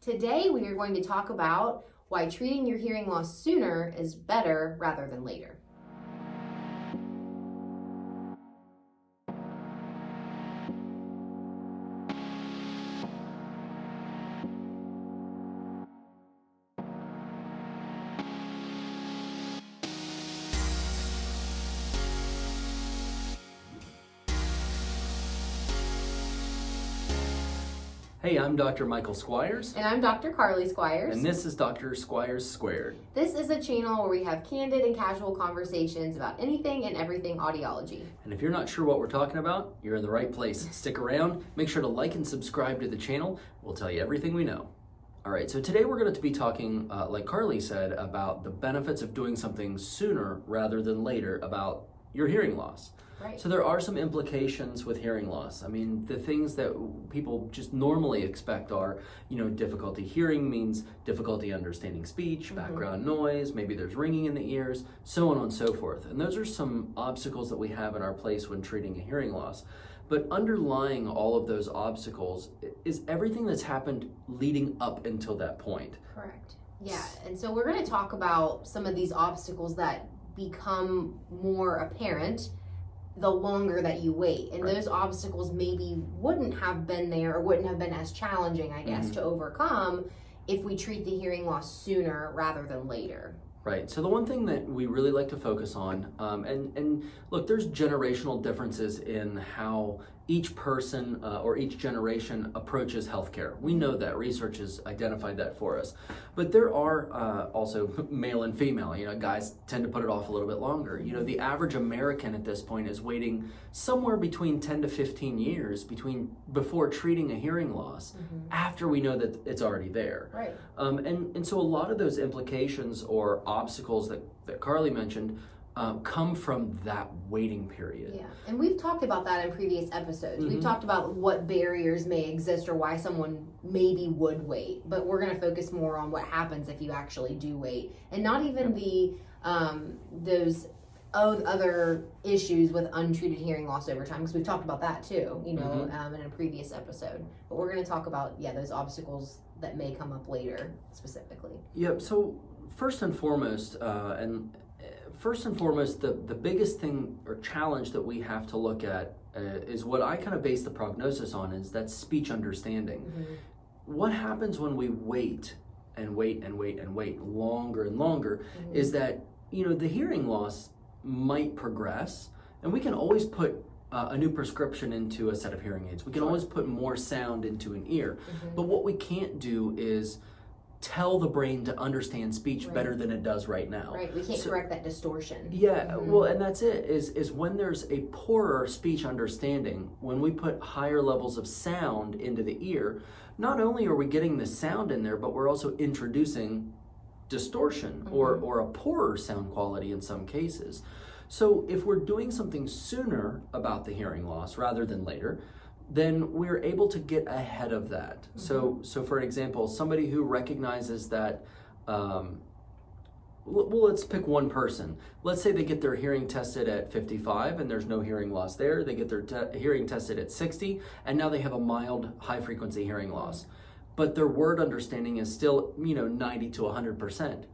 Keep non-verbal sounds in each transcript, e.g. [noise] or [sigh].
Today, we are going to talk about why treating your hearing loss sooner is better rather than later. Hey, I'm Dr. Michael Squires, And I'm Dr. Carly Squires. and this is Dr. Squires Squared. This is a channel where we have candid and casual conversations about anything and everything audiology. And if you're not sure what we're talking about, you're in the right place. Stick around, make sure to like and subscribe to the channel. We'll tell you everything we know. All right, so today we're going to be talking, uh, like Carly said, about the benefits of doing something sooner rather than later about your hearing loss. Right. So there are some implications with hearing loss. I mean, the things that people just normally expect are, you know, difficulty hearing means difficulty understanding speech, mm-hmm. background noise, maybe there's ringing in the ears, so on and so forth. And those are some obstacles that we have in our place when treating a hearing loss. But underlying all of those obstacles is everything that's happened leading up until that point. Correct. Yeah, and so we're going to talk about some of these obstacles that become more apparent the longer that you wait. And Right. those obstacles maybe wouldn't have been there or wouldn't have been as challenging, I guess, Mhm. to overcome if we treat the hearing loss sooner rather than later. Right. So the one thing that we really like to focus on, um, and and look, there's generational differences in how each person uh, or each generation approaches healthcare. We know that research has identified that for us, but there are uh, also [laughs] male and female. You know, guys tend to put it off a little bit longer. You know, the average American at this point is waiting somewhere between 10 to 15 years between before treating a hearing loss after we know that it's already there. Right. Um, and, and so a lot of those implications or obstacles that, that Carly mentioned um, come from that waiting period. Yeah, and we've talked about that in previous episodes. We've Mhm. talked about what barriers may exist or why someone maybe would wait, but we're going to focus more on what happens if you actually do wait, and not even the um, those other issues with untreated hearing loss over time because we've talked about that too, you know, Mhm. um, in a previous episode. But we're going to talk about yeah those obstacles that may come up later specifically. Yep. So first and foremost, uh, and first and foremost, the, the biggest thing or challenge that we have to look at uh, is what I kind of base the prognosis on is that speech understanding. What happens when we wait and wait and wait and wait longer and longer Mhm. is that you know the hearing loss might progress and we can always put uh, a new prescription into a set of hearing aids we can Sure. always put more sound into an ear Mhm. but what we can't do is tell the brain to understand speech Right. better than it does right now Right, we can't So- correct that distortion. yeah, Mhm. well, and that's it. Is is when there's a poorer speech understanding, when we put higher levels of sound into the ear, not only are we getting the sound in there, but we're also introducing distortion or Mhm. or a poorer sound quality in some cases. So if we're doing something sooner about the hearing loss rather than later, then we're able to get ahead of that. So so for example, somebody who recognizes that. Um, well, well, let's pick one person. Let's say they get their hearing tested at 55 and there's no hearing loss there. They get their te- hearing tested at 60 and now they have a mild high frequency hearing loss. But their word understanding is still, you know, 90 to 100%.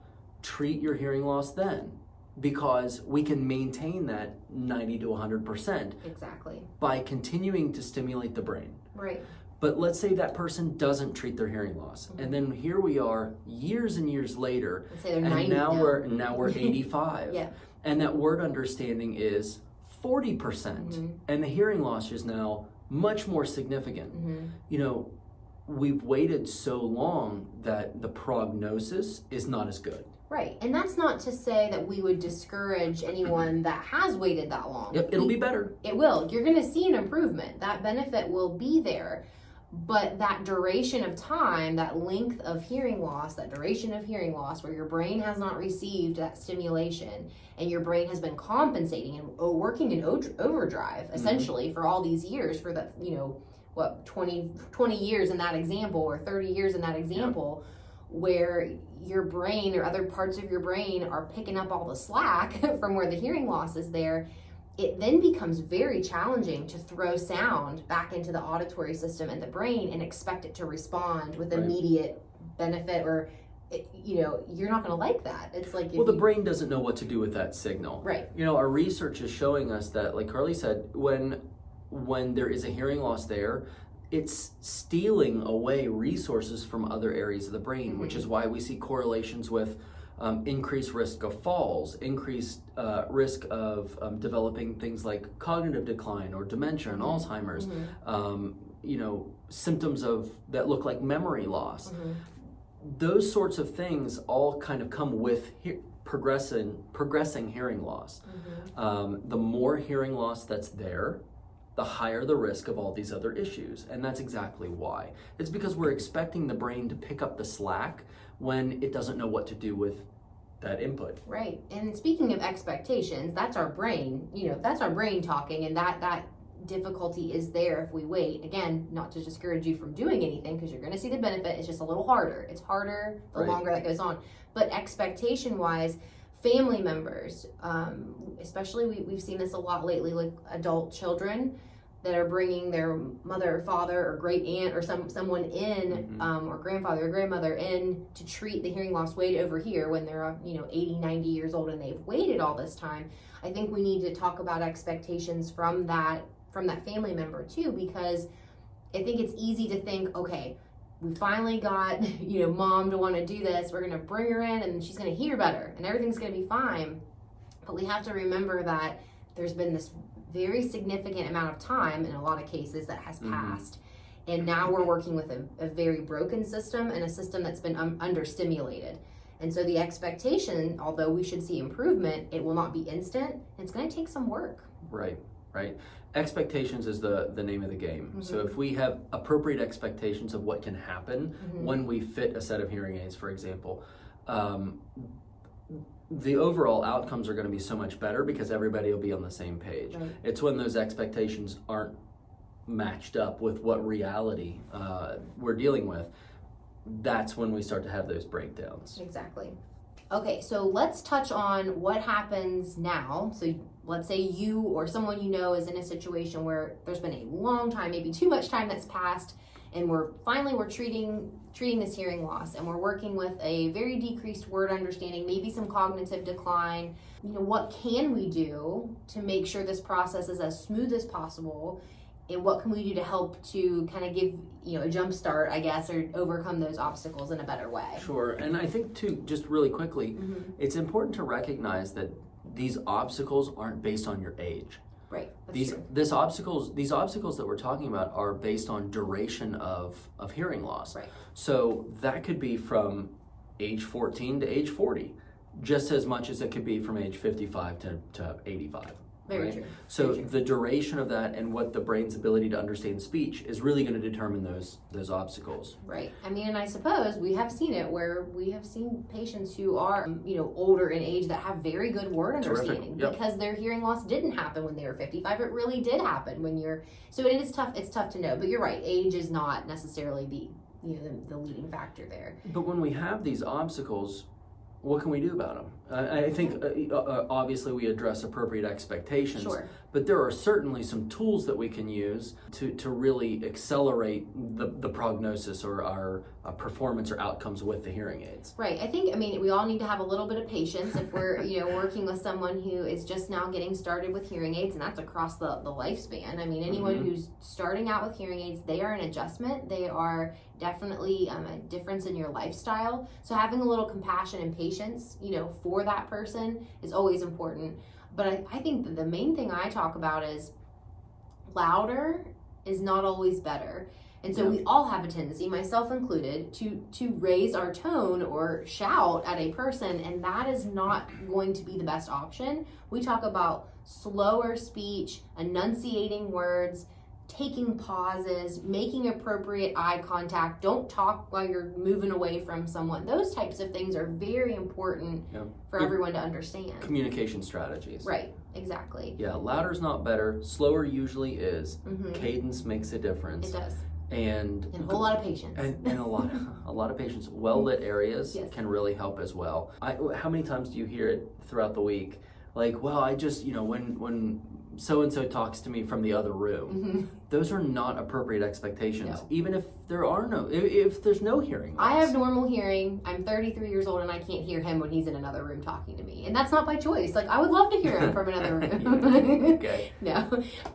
Treat your hearing loss then because we can maintain that 90 to 100% Exactly. by continuing to stimulate the brain. Right. But let's say that person doesn't treat their hearing loss. And then here we are years and years later say and 90 now, now. we're now [laughs] we're 85 Yeah. and that word understanding is 40% Mhm. and the hearing loss is now much more significant hmm you know we've waited so long that the prognosis is not as good Right. And that's not to say that we would discourage anyone that has waited that long. yep it'll be better It will. You're going to see an improvement. That benefit will be there. But that duration of time, that length of hearing loss, that duration of hearing loss where your brain has not received that stimulation and your brain has been compensating and oh, working in overdrive mm-hmm. essentially for all these years for the, you know, what 20 20 years in that example or 30 years in that example where your brain or other parts of your brain are picking up all the slack [laughs] from where the hearing loss is there it then becomes very challenging to throw sound back into the auditory system and the brain and expect it to respond with Right. immediate benefit or it, you know you're not going to like that it's like Well, the you- brain doesn't know what to do with that signal. right You know, our research is showing us that, like Carly said, when when there is a hearing loss there, it's stealing away resources from other areas of the brain, which is why we see correlations with um, increased risk of falls, increased uh, risk of um, developing things like cognitive decline or dementia and Alzheimer's. Um, you know, symptoms of that look like memory loss. Those sorts of things all kind of come with he- progressing progressing hearing loss. Um, the more hearing loss that's there, the higher the risk of all these other issues, and that's exactly why. It's because we're expecting the brain to pick up the slack when it doesn't know what to do with that input. Right. And speaking of expectations, that's our brain, you know, that's our brain talking and that that difficulty is there if we wait. Again, not to discourage you from doing anything because you're going to see the benefit. It's just a little harder. It's harder the Right. longer that goes on. But expectation wise, family members, um, especially we, we've seen this a lot lately, like adult children that are bringing their mother or father or great aunt or some someone in Mhm. um, or grandfather or grandmother in to treat the hearing loss wait over here when they're uh, you know 80 90 years old and they've waited all this time i think we need to talk about expectations from that from that family member too because i think it's easy to think okay we finally got [laughs] you know mom to want to do this. We're going to bring her in and she's going to hear better and everything's going to be fine. But we have to remember that there's been this very significant amount of time in a lot of cases that has Mhm. passed. And now we're working with a, a very broken system and a system that's been um, understimulated. And so the expectation although we should see improvement it will not be instant. It's going to take some work. Right, right. Expectations is the the name of the game. So Mhm. if we have appropriate expectations of what can happen Mhm. when we fit a set of hearing aids, for example, um, the overall outcomes are going to be so much better because everybody will be on the same page. Right. It's when those expectations aren't matched up with what reality uh, we're dealing with. That's when we start to have those breakdowns. Exactly. Okay, so let's touch on what happens now. So let's say you or someone you know is in a situation where there's been a long time, maybe too much time that's passed, and we're finally we're treating treating this hearing loss and we're working with a very decreased word understanding, maybe some cognitive decline. You know, what can we do to make sure this process is as smooth as possible? And what can we do to help to kind of give, you know, a jump start, I guess, or overcome those obstacles in a better way? Sure, and I think too, just really quickly, Mhm. it's important to recognize that these obstacles aren't based on your age. Right. That's These true. this obstacles these obstacles that we're talking about are based on duration of of hearing loss. Right. So that could be from age 14 to age 40, just as much as it could be from age 55 to, to 85. Very right? true. So Very true. the duration of that and what the brain's ability to understand speech is really going to determine those those obstacles. Right. I mean, and I suppose we have seen it where we have seen patients who are, um, you know, older in age that have very good word understanding Yep. because their hearing loss didn't happen when they were 55. It really did happen when you're. So it is tough. It's tough to know. But you're right. Age is not necessarily the, you know, the, the leading factor there. But when we have these obstacles, what can we do about them? I, I think uh, uh, obviously we address appropriate expectations, Sure. but there are certainly some tools that we can use to, to really accelerate the, the prognosis or our uh, performance or outcomes with the hearing aids. Right. I think, I mean, we all need to have a little bit of patience if we're, you know, working with someone who is just now getting started with hearing aids, and that's across the, the lifespan. I mean, anyone Mhm. who's starting out with hearing aids, they are an adjustment. They are definitely um, a difference in your lifestyle. So having a little compassion and patience, you know, for that person is always important. But I, I think that the main thing I talk about is louder is not always better. And so Yeah. we all have a tendency, myself included, to to raise our tone or shout at a person, and that is not going to be the best option. We talk about slower speech, enunciating words, taking pauses, making appropriate eye contact. Don't talk while you're moving away from someone. Those types of things are very important Yeah. for Good. everyone to understand. Communication strategies. Right, exactly. Yeah, louder's not better. Slower usually is. hmm Cadence makes a difference. It does. And And a whole lot of patience. and, and a lot [laughs] a lot of patience. well lit [laughs] areas Yes. can really help as well I, how many times do you hear it throughout the week like well i just you know when when so and so talks to me from the other room. Mhm. Those are not appropriate expectations, No. even if there are no, if, if there's no hearing. I have normal hearing. I'm 33 years old and I can't hear him when he's in another room talking to me. And that's not by choice. Like, I would love to hear him from another [laughs] room. [laughs] okay. no.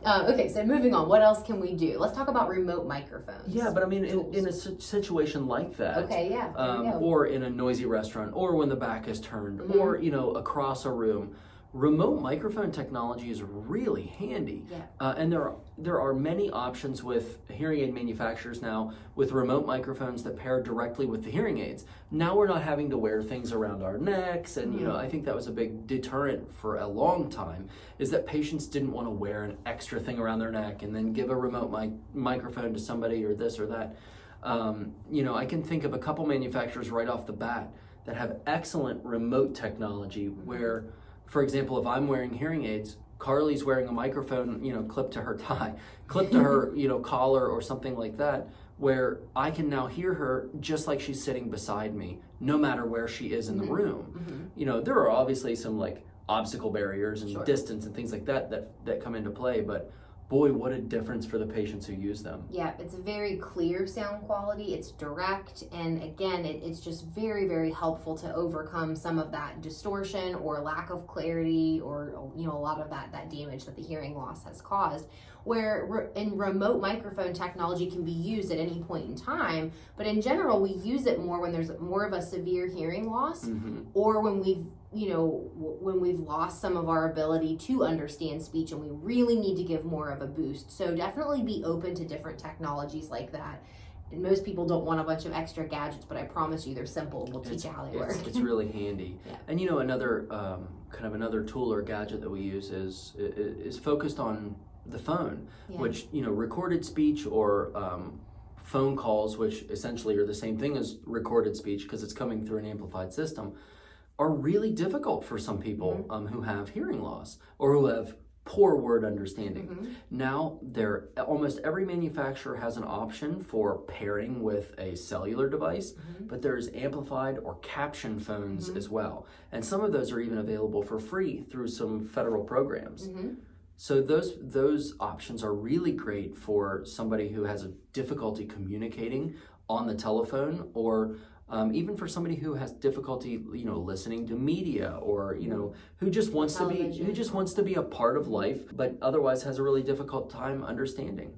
Uh, okay, so moving on. What else can we do? Let's talk about remote microphones. Yeah, but I mean, in, in a situation like that, Okay, yeah. Um, or in a noisy restaurant, or when the back is turned, Mhm. or you know, across a room, remote microphone technology is really handy. Yeah. Uh, and there are, there are many options with hearing aid manufacturers now with remote microphones that pair directly with the hearing aids. Now we're not having to wear things around our necks, and you know, I think that was a big deterrent for a long time. Is that patients didn't want to wear an extra thing around their neck and then give a remote mic- microphone to somebody or this or that. Um, you know, I can think of a couple manufacturers right off the bat that have excellent remote technology where, for example, if I'm wearing hearing aids, Carly's wearing a microphone, you know, clipped to her [laughs] tie, clipped to her, you know, collar or something like that, where I can now hear her just like she's sitting beside me, no matter where she is in the room. Mhm. You know, there are obviously some like obstacle barriers and Sure. distance and things like that that that come into play, but boy, what a difference for the patients who use them. Yeah, it's a very clear sound quality. It's direct, and again, it, it's just very, very helpful to overcome some of that distortion or lack of clarity, or you know, a lot of that that damage that the hearing loss has caused. Where re- in remote microphone technology can be used at any point in time, but in general, we use it more when there's more of a severe hearing loss hmm or when we've you know w- when we've lost some of our ability to understand speech and we really need to give more of a boost so definitely be open to different technologies like that and most people don't want a bunch of extra gadgets but i promise you they're simple we'll teach It's, you how they work it's, it's really handy. [laughs] Yeah. And you know, another um, kind of another tool or gadget that we use is is focused on the phone, Yeah. which you know, recorded speech or um, phone calls, which essentially are the same thing as recorded speech because it's coming through an amplified system, are really difficult for some people Mm-hmm. um, who have hearing loss or who have poor word understanding. Mhm. Now, there almost every manufacturer has an option for pairing with a cellular device, Mhm. but there's amplified or caption phones Mhm. as well. And some of those are even available for free through some federal programs. Mhm. So those those options are really great for somebody who has a difficulty communicating on the telephone or um, even for somebody who has difficulty, you know, listening to media, or you know, who just wants to be who just wants to be a part of life, but otherwise has a really difficult time understanding.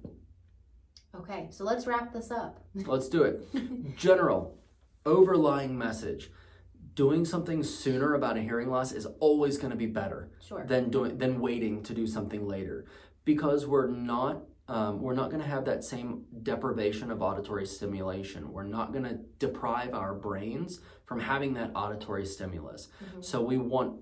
okay so let's wrap this up Let's do it. [laughs] General, overlying message: doing something sooner about a hearing loss is always going to be better sure than doing than waiting to do something later, because we're not. Um, we're not going to have that same deprivation of auditory stimulation. We're not going to deprive our brains from having that auditory stimulus. Mhm. So we want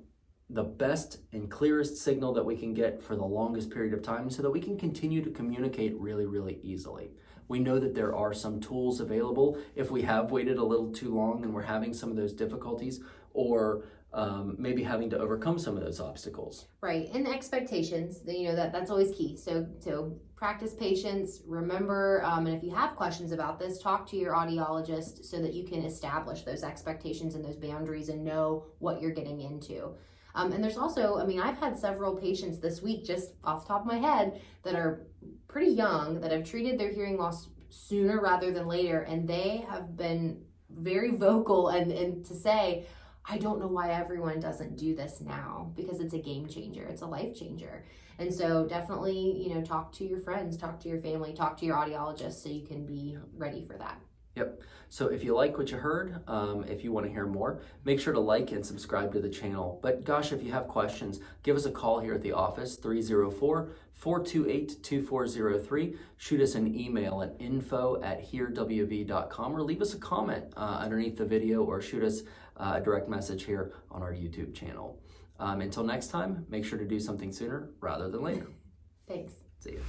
the best and clearest signal that we can get for the longest period of time so that we can continue to communicate really, really easily. We know that there are some tools available if we have waited a little too long and we're having some of those difficulties or um, maybe having to overcome some of those obstacles. Right, and expectations. You know that that's always key. So so practice patience. Remember, um, and if you have questions about this, talk to your audiologist so that you can establish those expectations and those boundaries and know what you're getting into. Um, and there's also, I mean, I've had several patients this week, just off the top of my head, that are pretty young that have treated their hearing loss sooner rather than later, and they have been very vocal and and to say. I don't know why everyone doesn't do this now because it's a game changer. It's a life changer. And so definitely, you know, talk to your friends, talk to your family, talk to your audiologist so you can be ready for that. Yep. So if you like what you heard, um, if you want to hear more, make sure to like and subscribe to the channel. But gosh, if you have questions, give us a call here at the office, 304 428 2403. Shoot us an email at info at hearwv.com or leave us a comment uh, underneath the video or shoot us a direct message here on our YouTube channel. Um, until next time, make sure to do something sooner rather than later. Thanks. See you.